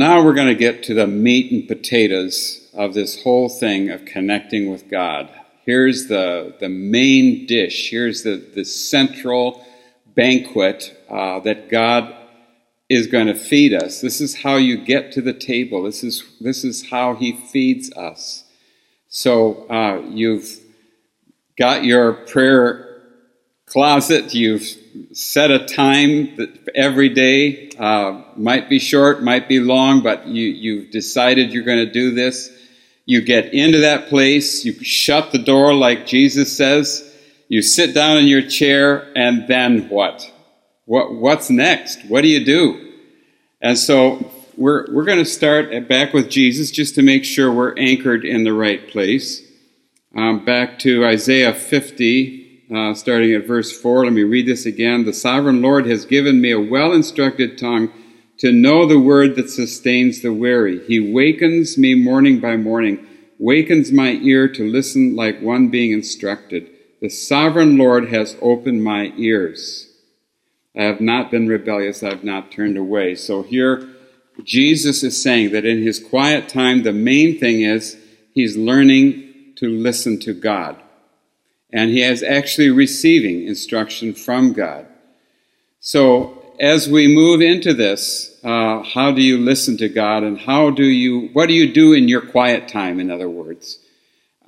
Now we're going to get to the meat and potatoes of this whole thing of connecting with God. Here's the, the main dish. Here's the, the central banquet uh, that God is going to feed us. This is how you get to the table. This is, this is how He feeds us. So uh, you've got your prayer closet, you've set a time that every day uh, might be short, might be long, but you, you've decided you're going to do this. You get into that place, you shut the door like Jesus says, you sit down in your chair, and then what? What what's next? What do you do? And so we're we're going to start back with Jesus just to make sure we're anchored in the right place. Um, back to Isaiah 50, uh, starting at verse 4. Let me read this again. The sovereign Lord has given me a well instructed tongue to know the word that sustains the weary. He wakens me morning by morning, wakens my ear to listen like one being instructed. The sovereign Lord has opened my ears. I have not been rebellious, I have not turned away. So here, Jesus is saying that in his quiet time, the main thing is he's learning to listen to God and he is actually receiving instruction from God. So, as we move into this, uh, how do you listen to God, and how do you, what do you do in your quiet time? In other words,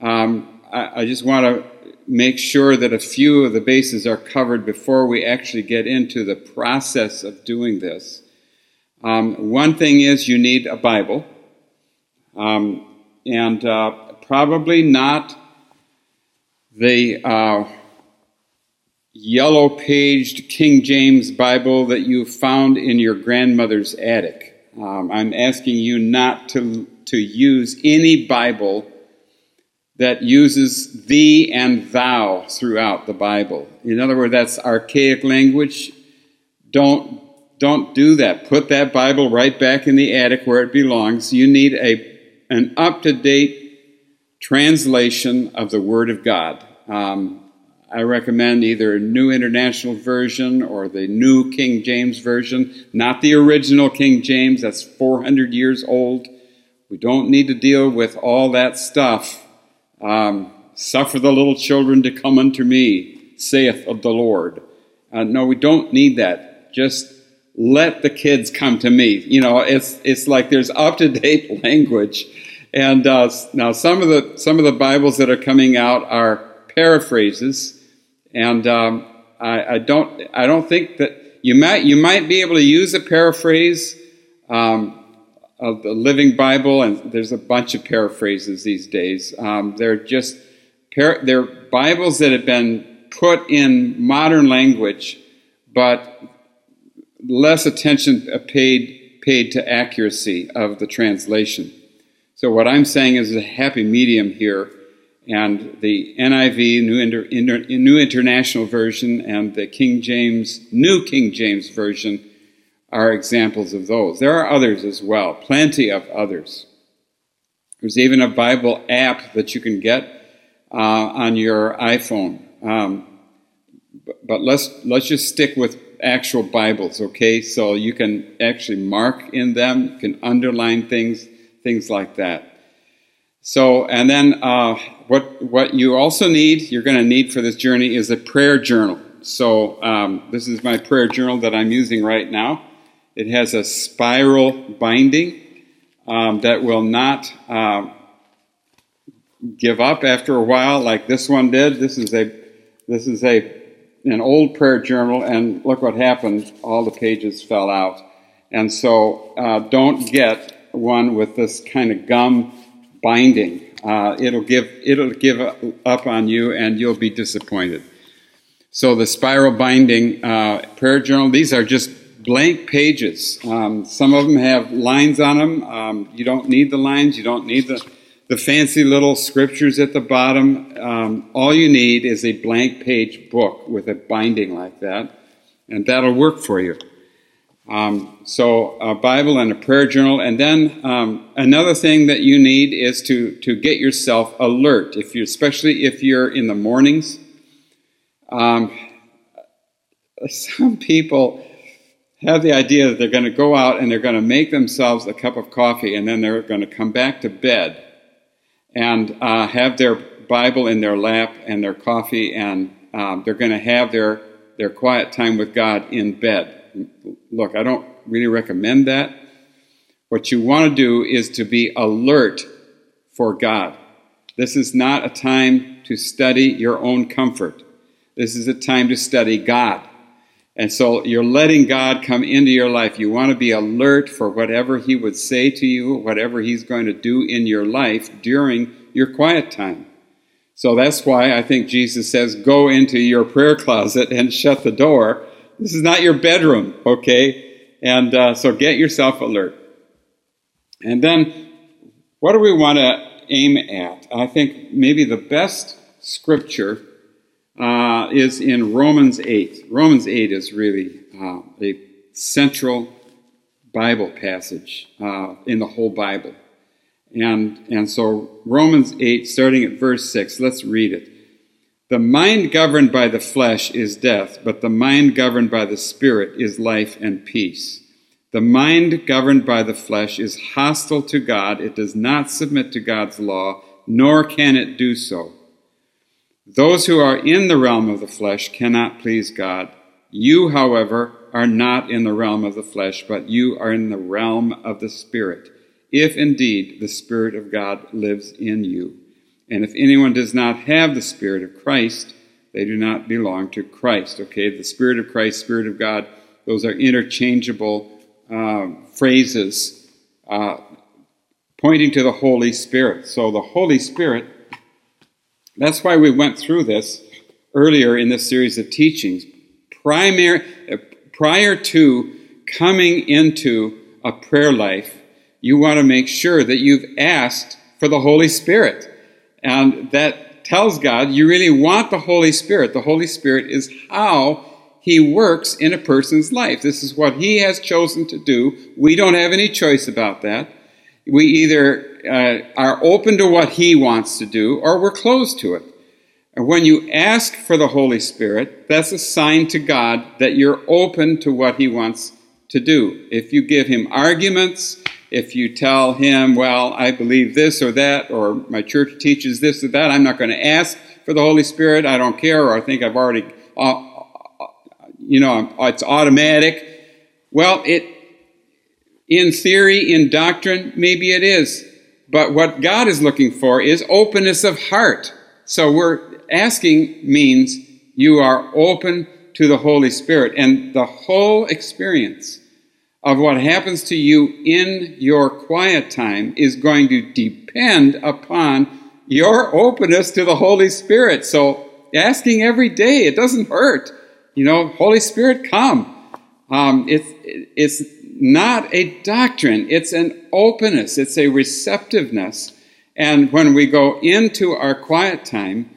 um, I, I just want to make sure that a few of the bases are covered before we actually get into the process of doing this. Um, one thing is you need a Bible, um, and uh, probably not the uh, yellow paged King James Bible that you found in your grandmother's attic. Um, I'm asking you not to, to use any Bible that uses thee and thou throughout the Bible. In other words, that's archaic language. Don't, don't do that. Put that Bible right back in the attic where it belongs. You need a, an up to date translation of the Word of God. Um, I recommend either a New International Version or the New King James Version, not the original King James, that's 400 years old. We don't need to deal with all that stuff. Um, Suffer the little children to come unto me, saith of the Lord. Uh, no, we don't need that. Just let the kids come to me. You know, it's it's like there's up to date language and uh, now some of the some of the Bibles that are coming out are paraphrases, and um, I, I, don't I don't think that you might you might be able to use a paraphrase um, of the Living Bible, and there's a bunch of paraphrases these days. Um, they're just par- they're Bibles that have been put in modern language, but less attention paid paid to accuracy of the translation. So what I'm saying is a happy medium here, and the NIV, New, Inter, Inter, New International Version, and the King James, New King James Version are examples of those. There are others as well, plenty of others. There's even a Bible app that you can get uh, on your iPhone. Um, but, let's let's just stick with actual Bibles, okay? So you can actually mark in them, you can underline things things like that. So, and then uh, what what you also need, you're going to need for this journey, is a prayer journal. So, um, this is my prayer journal that I'm using right now. It has a spiral binding um, that will not uh, give up after a while, like this one did. This is a this is a an old prayer journal, and look what happened. All the pages fell out. And so, uh, don't get one with this kind of gum binding. Uh, it'll give it'll give up on you, and you'll be disappointed. So the spiral binding uh, prayer journal. These are just blank pages. Um, some of them have lines on them. Um, you don't need the lines. You don't need the the fancy little scriptures at the bottom. Um, all you need is a blank page book with a binding like that, and that'll work for you. Um, so a Bible and a prayer journal, and then um, another thing that you need is to to get yourself alert. If you, especially if you're in the mornings, um, some people have the idea that they're going to go out and they're going to make themselves a cup of coffee and then they're going to come back to bed and uh, have their Bible in their lap and their coffee and um, they're going to have their, their quiet time with God in bed. Look, I don't really recommend that. What you want to do is to be alert for God. This is not a time to study your own comfort. This is a time to study God. And so you're letting God come into your life. You want to be alert for whatever He would say to you, whatever He's going to do in your life during your quiet time. So that's why I think Jesus says, go into your prayer closet and shut the door. This is not your bedroom, okay? And uh, so get yourself alert. And then, what do we want to aim at? I think maybe the best scripture uh, is in Romans 8. Romans 8 is really uh, a central Bible passage uh, in the whole Bible. And, and so, Romans 8, starting at verse 6, let's read it. The mind governed by the flesh is death, but the mind governed by the Spirit is life and peace. The mind governed by the flesh is hostile to God. It does not submit to God's law, nor can it do so. Those who are in the realm of the flesh cannot please God. You, however, are not in the realm of the flesh, but you are in the realm of the Spirit, if indeed the Spirit of God lives in you. And if anyone does not have the Spirit of Christ, they do not belong to Christ. Okay, the Spirit of Christ, Spirit of God, those are interchangeable uh, phrases uh, pointing to the Holy Spirit. So the Holy Spirit that's why we went through this earlier in this series of teachings. Primary, uh, prior to coming into a prayer life, you want to make sure that you've asked for the Holy Spirit. And that tells God you really want the Holy Spirit. The Holy Spirit is how He works in a person's life. This is what He has chosen to do. We don't have any choice about that. We either uh, are open to what He wants to do, or we're closed to it. And when you ask for the Holy Spirit, that's a sign to God that you're open to what He wants to do. If you give Him arguments, if you tell Him, well, I believe this or that, or my church teaches this or that, I'm not going to ask for the Holy Spirit, I don't care, or I think I've already, uh, you know, it's automatic. Well, it, in theory, in doctrine, maybe it is. But what God is looking for is openness of heart. So we're asking means you are open to the Holy Spirit. And the whole experience of what happens to you in your quiet time is going to depend upon your openness to the Holy Spirit. So asking every day, it doesn't hurt. You know, Holy Spirit, come. Um, it's, it's not a doctrine, it's an openness, it's a receptiveness. And when we go into our quiet time,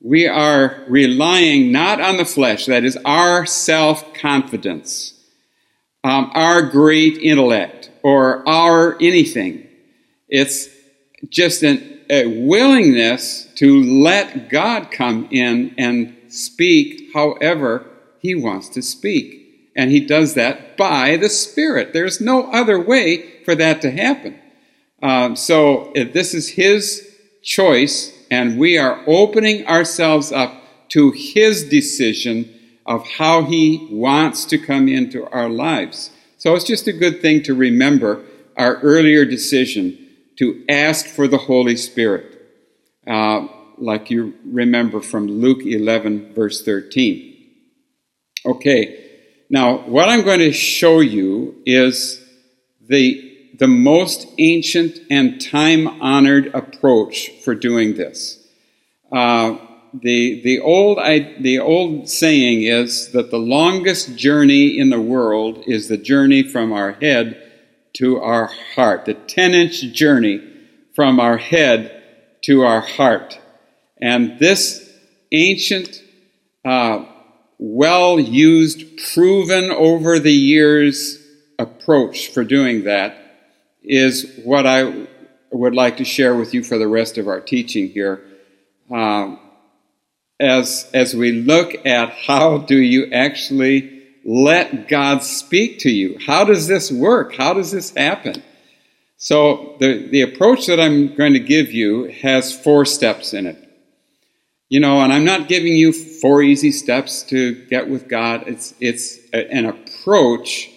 we are relying not on the flesh, that is our self confidence, um, our great intellect, or our anything. It's just an, a willingness to let God come in and speak however He wants to speak. And he does that by the Spirit. There's no other way for that to happen. Um, so this is his choice, and we are opening ourselves up to his decision of how he wants to come into our lives. So it's just a good thing to remember our earlier decision to ask for the Holy Spirit, uh, like you remember from Luke 11, verse 13. Okay. Now, what I'm going to show you is the, the most ancient and time honored approach for doing this. Uh, the, the, old, I, the old saying is that the longest journey in the world is the journey from our head to our heart, the 10 inch journey from our head to our heart. And this ancient uh, well used, proven over the years approach for doing that is what I would like to share with you for the rest of our teaching here. Um, as, as we look at how do you actually let God speak to you. How does this work? How does this happen? So, the, the approach that I'm going to give you has four steps in it. You know, and I'm not giving you four easy steps to get with God. It's, it's a, an approach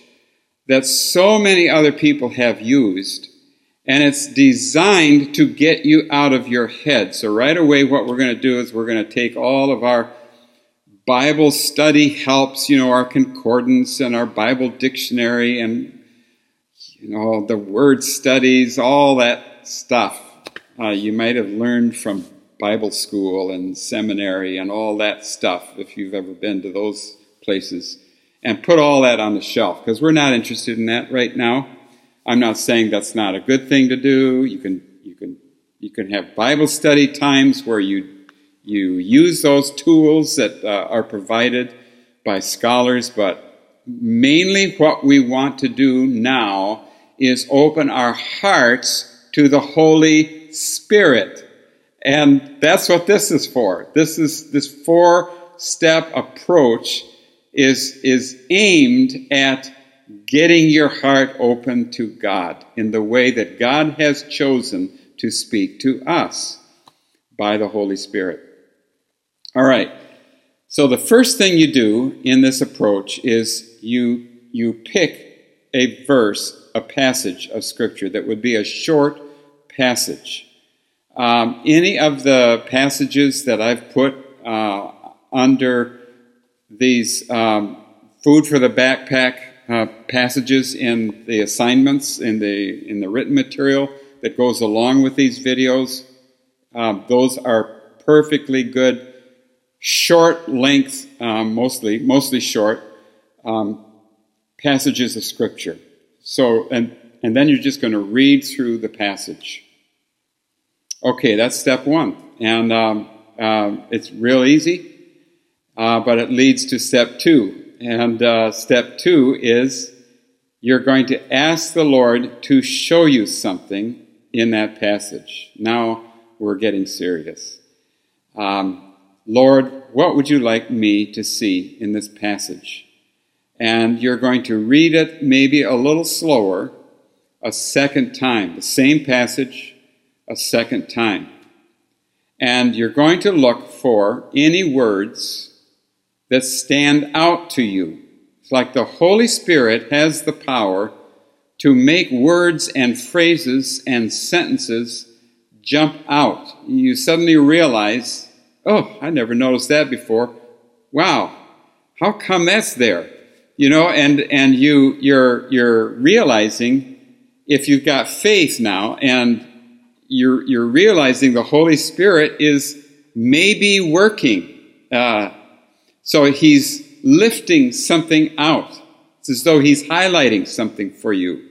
that so many other people have used, and it's designed to get you out of your head. So, right away, what we're going to do is we're going to take all of our Bible study helps, you know, our concordance and our Bible dictionary and, you know, the word studies, all that stuff uh, you might have learned from Bible school and seminary and all that stuff if you've ever been to those places and put all that on the shelf because we're not interested in that right now. I'm not saying that's not a good thing to do. You can you can you can have Bible study times where you you use those tools that uh, are provided by scholars, but mainly what we want to do now is open our hearts to the Holy Spirit. And that's what this is for. This is this four step approach is, is aimed at getting your heart open to God in the way that God has chosen to speak to us by the Holy Spirit. All right. So the first thing you do in this approach is you you pick a verse, a passage of scripture that would be a short passage. Um, any of the passages that I've put uh, under these um, food for the backpack uh, passages in the assignments in the in the written material that goes along with these videos, um, those are perfectly good short length, um, mostly, mostly short, um, passages of Scripture. So, and, and then you're just going to read through the passage. Okay, that's step one. And uh, it's real easy, uh, but it leads to step two. And uh, step two is you're going to ask the Lord to show you something in that passage. Now we're getting serious. Um, Lord, what would you like me to see in this passage? And you're going to read it maybe a little slower a second time, the same passage a second time. And you're going to look for any words that stand out to you. It's like the Holy Spirit has the power to make words and phrases and sentences jump out. You suddenly realize Oh, I never noticed that before. Wow, how come that's there? You know, and and you you're you're realizing if you've got faith now, and you're you're realizing the Holy Spirit is maybe working. Uh, so he's lifting something out. It's as though he's highlighting something for you.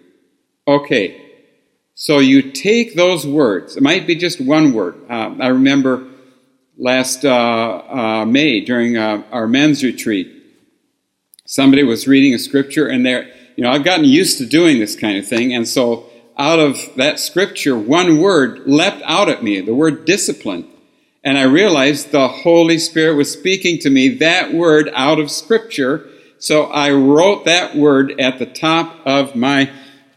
Okay, so you take those words. It might be just one word. Uh, I remember last uh, uh, May during uh, our men's retreat. Somebody was reading a scripture, and there, you know, I've gotten used to doing this kind of thing, and so out of that scripture, one word leapt out at me, the word discipline. And I realized the Holy Spirit was speaking to me that word out of scripture. So I wrote that word at the top of my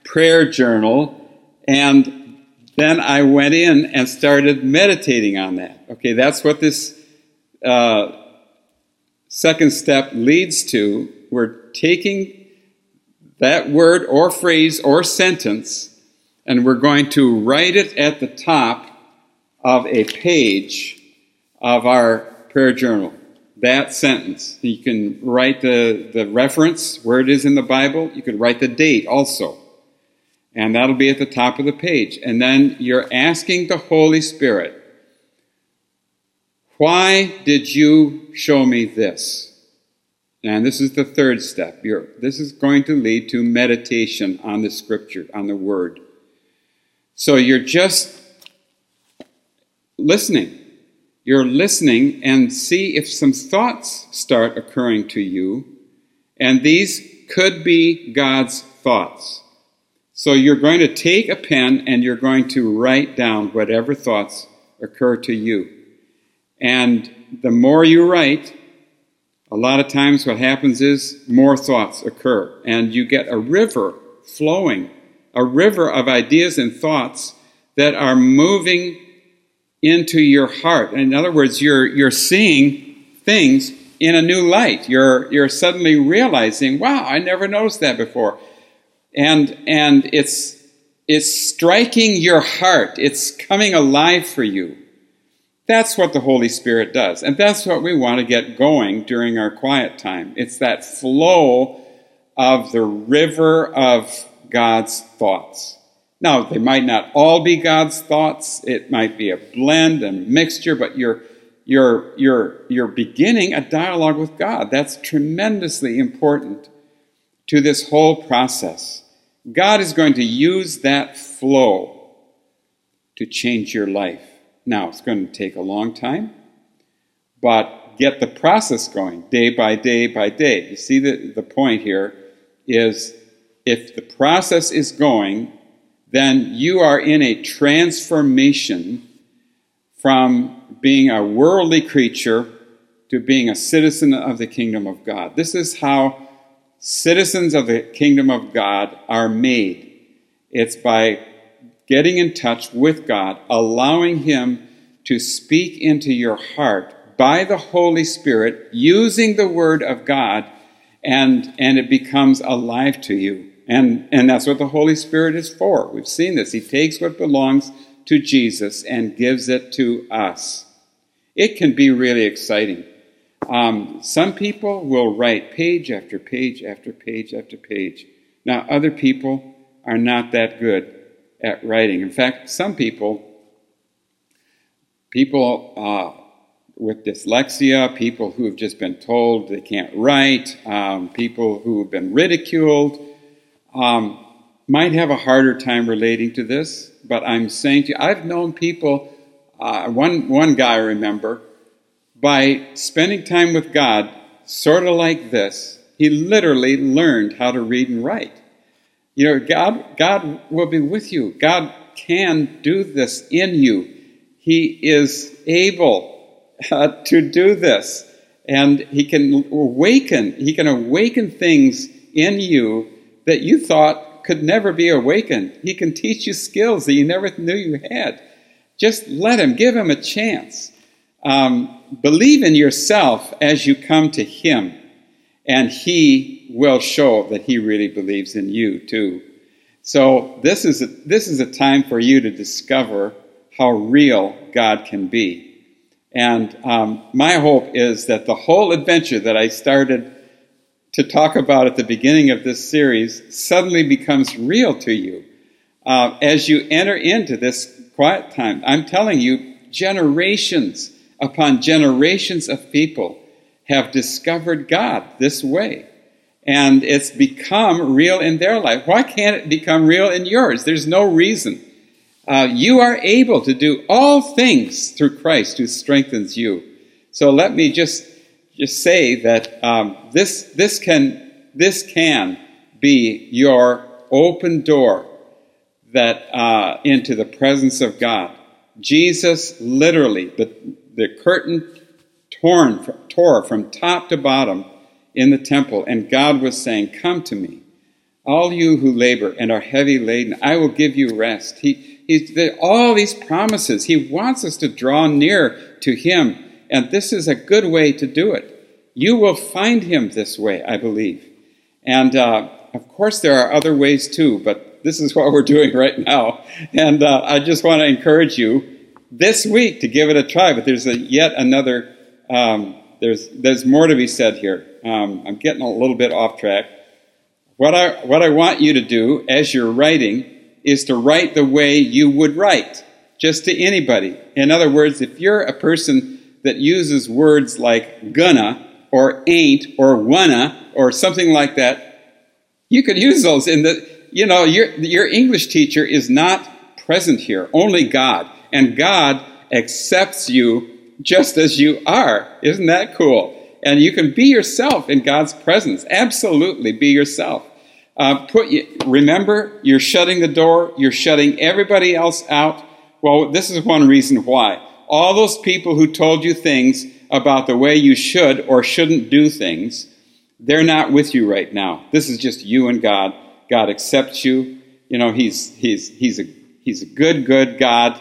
prayer journal. And then I went in and started meditating on that. Okay, that's what this uh, second step leads to. We're taking that word or phrase or sentence and we're going to write it at the top of a page of our prayer journal. That sentence. You can write the, the reference, where it is in the Bible. You could write the date also and that'll be at the top of the page. And then you're asking the Holy Spirit, why did you show me this? And this is the third step. You're, this is going to lead to meditation on the scripture, on the word. So you're just listening. You're listening and see if some thoughts start occurring to you. And these could be God's thoughts. So you're going to take a pen and you're going to write down whatever thoughts occur to you. And the more you write, a lot of times what happens is more thoughts occur, and you get a river flowing, a river of ideas and thoughts that are moving into your heart. In other words, you're, you're seeing things in a new light. You're, you're suddenly realizing, wow, I never noticed that before. And, and it's, it's striking your heart. It's coming alive for you. That's what the Holy Spirit does. And that's what we want to get going during our quiet time. It's that flow of the river of God's thoughts. Now, they might not all be God's thoughts. It might be a blend and mixture, but you're, you're, you're, you're beginning a dialogue with God. That's tremendously important to this whole process. God is going to use that flow to change your life. Now, it's going to take a long time, but get the process going day by day by day. You see, the, the point here is if the process is going, then you are in a transformation from being a worldly creature to being a citizen of the kingdom of God. This is how citizens of the kingdom of God are made. It's by getting in touch with God, allowing Him to speak into your heart by the Holy Spirit, using the Word of God, and, and it becomes alive to you. And, and that's what the Holy Spirit is for. We've seen this. He takes what belongs to Jesus and gives it to us. It can be really exciting. Um, some people will write page after page after page after page. Now, other people are not that good at writing. In fact, some people, people uh, with dyslexia, people who have just been told they can't write, um, people who have been ridiculed, um, might have a harder time relating to this, but I'm saying to you, I've known people, uh, one, one guy I remember, by spending time with God, sort of like this, he literally learned how to read and write. You know, God, God will be with you. God can do this in you. He is able uh, to do this. And he can awaken, he can awaken things in you that you thought could never be awakened. He can teach you skills that you never knew you had. Just let Him, give Him a chance. Um, believe in yourself as you come to Him, and He will show that He really believes in you too. So this is a, this is a time for you to discover how real God can be. And um, my hope is that the whole adventure that I started to talk about at the beginning of this series suddenly becomes real to you uh, as you enter into this quiet time. I'm telling you, generations upon generations of people have discovered God this way. And it's become real in their life. Why can't it become real in yours? There's no reason. Uh, you are able to do all things through Christ who strengthens you. So let me just just say that um, this, this, can, this can be your open door that uh, into the presence of God. Jesus literally, the, the curtain torn, tore from top to bottom in the temple, and God was saying, Come to me, all you who labor and are heavy laden, I will give you rest. He, he's, all these promises, He wants us to draw near to Him and this is a good way to do it. You will find him this way, I believe. And uh, of course, there are other ways too, but this is what we're doing right now. And uh, I just want to encourage you this week to give it a try. But there's a, yet another, um, there's, there's more to be said here. Um, I'm getting a little bit off track. What I, what I want you to do as you're writing is to write the way you would write, just to anybody. In other words, if you're a person that uses words like gonna or ain't or wanna or something like that, you could use those in the, you know, your, your English teacher is not present here, only God. And God accepts you just as you are. Isn't that cool? And you can be yourself in God's presence. Absolutely be yourself. Uh, put remember, you're shutting the door, you're shutting everybody else out. Well, this is one reason why all those people who told you things about the way you should or shouldn't do things, they're not with you right now. This is just you and God. God accepts you. You know, he's, he's, he's, a, he's a good, good God,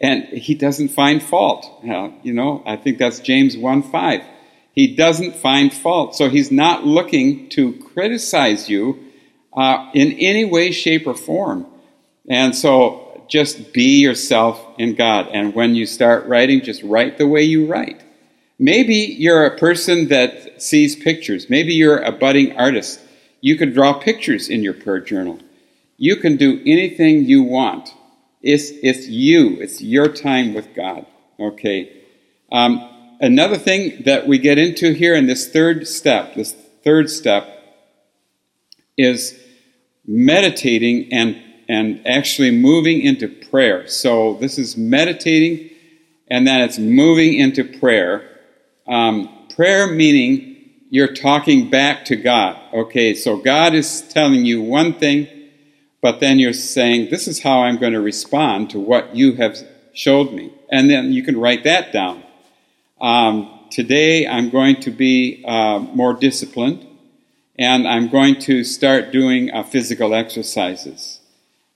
and he doesn't find fault. you know, I think that's James 1 5. He doesn't find fault. So he's not looking to criticize you uh, in any way, shape, or form. And so just be yourself in God. And when you start writing, just write the way you write. Maybe you're a person that sees pictures. Maybe you're a budding artist. You could draw pictures in your prayer journal. You can do anything you want. It's, it's you, it's your time with God. Okay. Um, another thing that we get into here in this third step, this third step, is meditating and, and actually moving into prayer. So this is meditating and then it's moving into prayer. Um, prayer meaning you're talking back to God. Okay, so God is telling you one thing, but then you're saying, This is how I'm going to respond to what you have showed me. And then you can write that down. Um, today I'm going to be uh, more disciplined, and I'm going to start doing uh, physical exercises.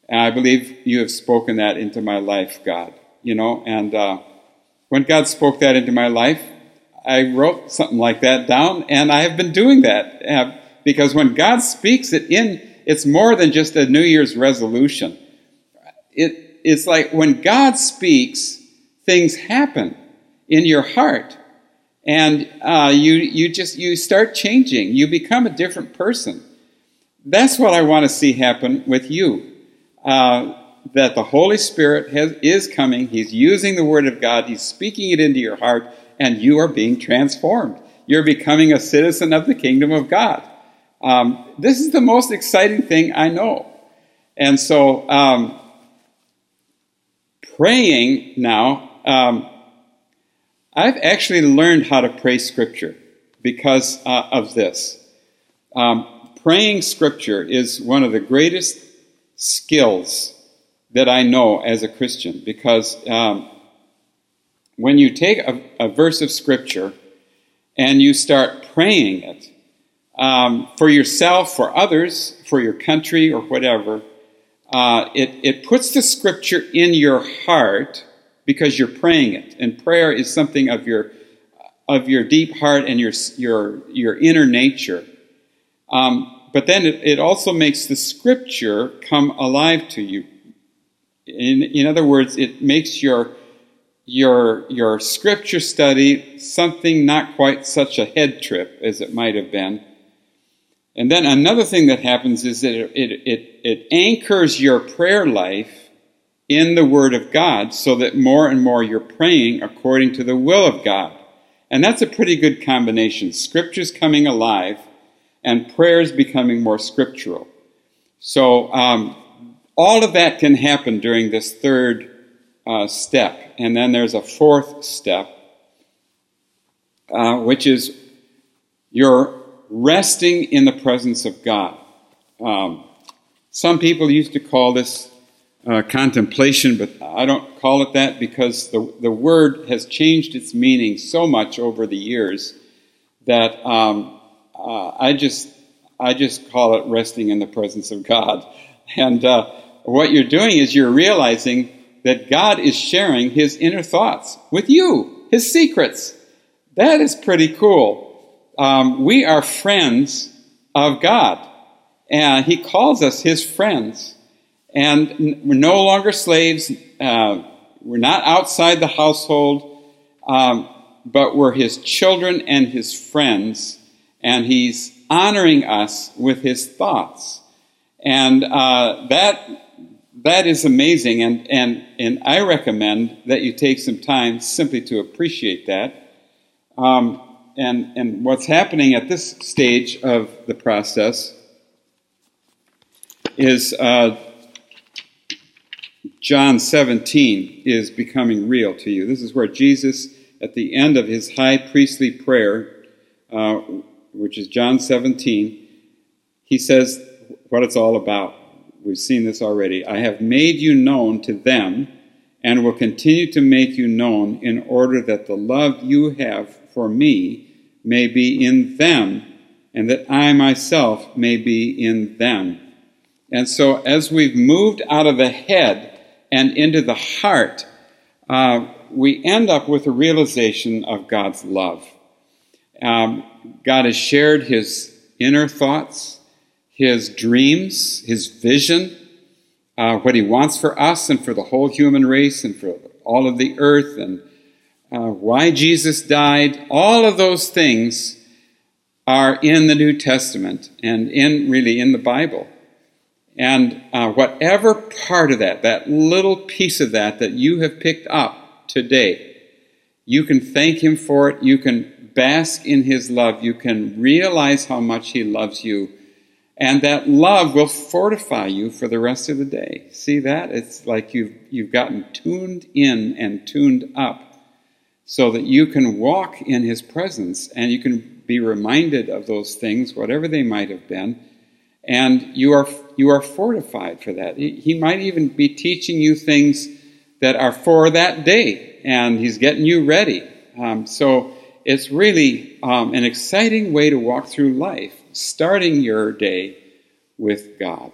And I believe you have spoken that into my life, God. You know, and uh, when God spoke that into my life, I wrote something like that down, and I have been doing that uh, because when God speaks it in, it's more than just a New Year's resolution. It, it's like when God speaks, things happen in your heart, and uh, you you just you start changing. You become a different person. That's what I want to see happen with you. Uh, that the Holy Spirit has, is coming. He's using the Word of God. He's speaking it into your heart and you are being transformed. You're becoming a citizen of the kingdom of God. Um, this is the most exciting thing I know. And so, um, praying now, um, I've actually learned how to pray Scripture because uh, of this. Um, praying Scripture is one of the greatest skills that I know as a Christian because um, when you take a, a verse of Scripture and you start praying it um, for yourself, for others, for your country, or whatever, uh, it, it puts the Scripture in your heart because you're praying it. And prayer is something of your of your deep heart and your your your inner nature. Um, but then it, it, also makes the Scripture come alive to you. In in other words, it makes your your, your scripture study something not quite such a head trip as it might have been. And then another thing that happens is that it, it, it, it anchors your prayer life in the Word of God so that more and more you're praying according to the will of God. And that's a pretty good combination. Scripture's coming alive and prayers becoming more scriptural. So um, all of that can happen during this third uh, step. And then there's a fourth step, uh, which is you're resting in the presence of God. Um, some people used to call this uh, contemplation, but I don't call it that because the, the word has changed its meaning so much over the years that um, uh, I just I just call it resting in the presence of God. And uh, what you're doing is you're realizing that God is sharing his inner thoughts with you, his secrets. That is pretty cool. Um, we are friends of God, and he calls us his friends. And we're no longer slaves. Uh, we're not outside the household, um, but we're his children and his friends. And he's honoring us with his thoughts. And uh, that that is amazing, and, and, and I recommend that you take some time simply to appreciate that. Um, and, and what's happening at this stage of the process is uh, John 17 is becoming real to you. This is where Jesus, at the end of his high priestly prayer, uh, which is John 17, he says what it's all about. We've seen this already. I have made you known to them and will continue to make you known in order that the love you have for me may be in them, and that I myself may be in them. And so, as we've moved out of the head and into the heart, uh, we end up with a realization of God's love. Um, God has shared his inner thoughts, his dreams, his vision, uh, what he wants for us and for the whole human race and for all of the earth, and uh, why Jesus died. All of those things are in the New Testament and in really in the Bible. And uh, whatever part of that, that little piece of that that you have picked up today, you can thank Him for it. You can bask in His love. You can realize how much He loves you. And that love will fortify you for the rest of the day. See that? It's like you've, you've gotten tuned in and tuned up so that you can walk in His presence and you can be reminded of those things, whatever they might have been and you are you are fortified for that. He might even be teaching you things that are for that day, and he's getting you ready. Um, so it's really um, an exciting way to walk through life, starting your day with God.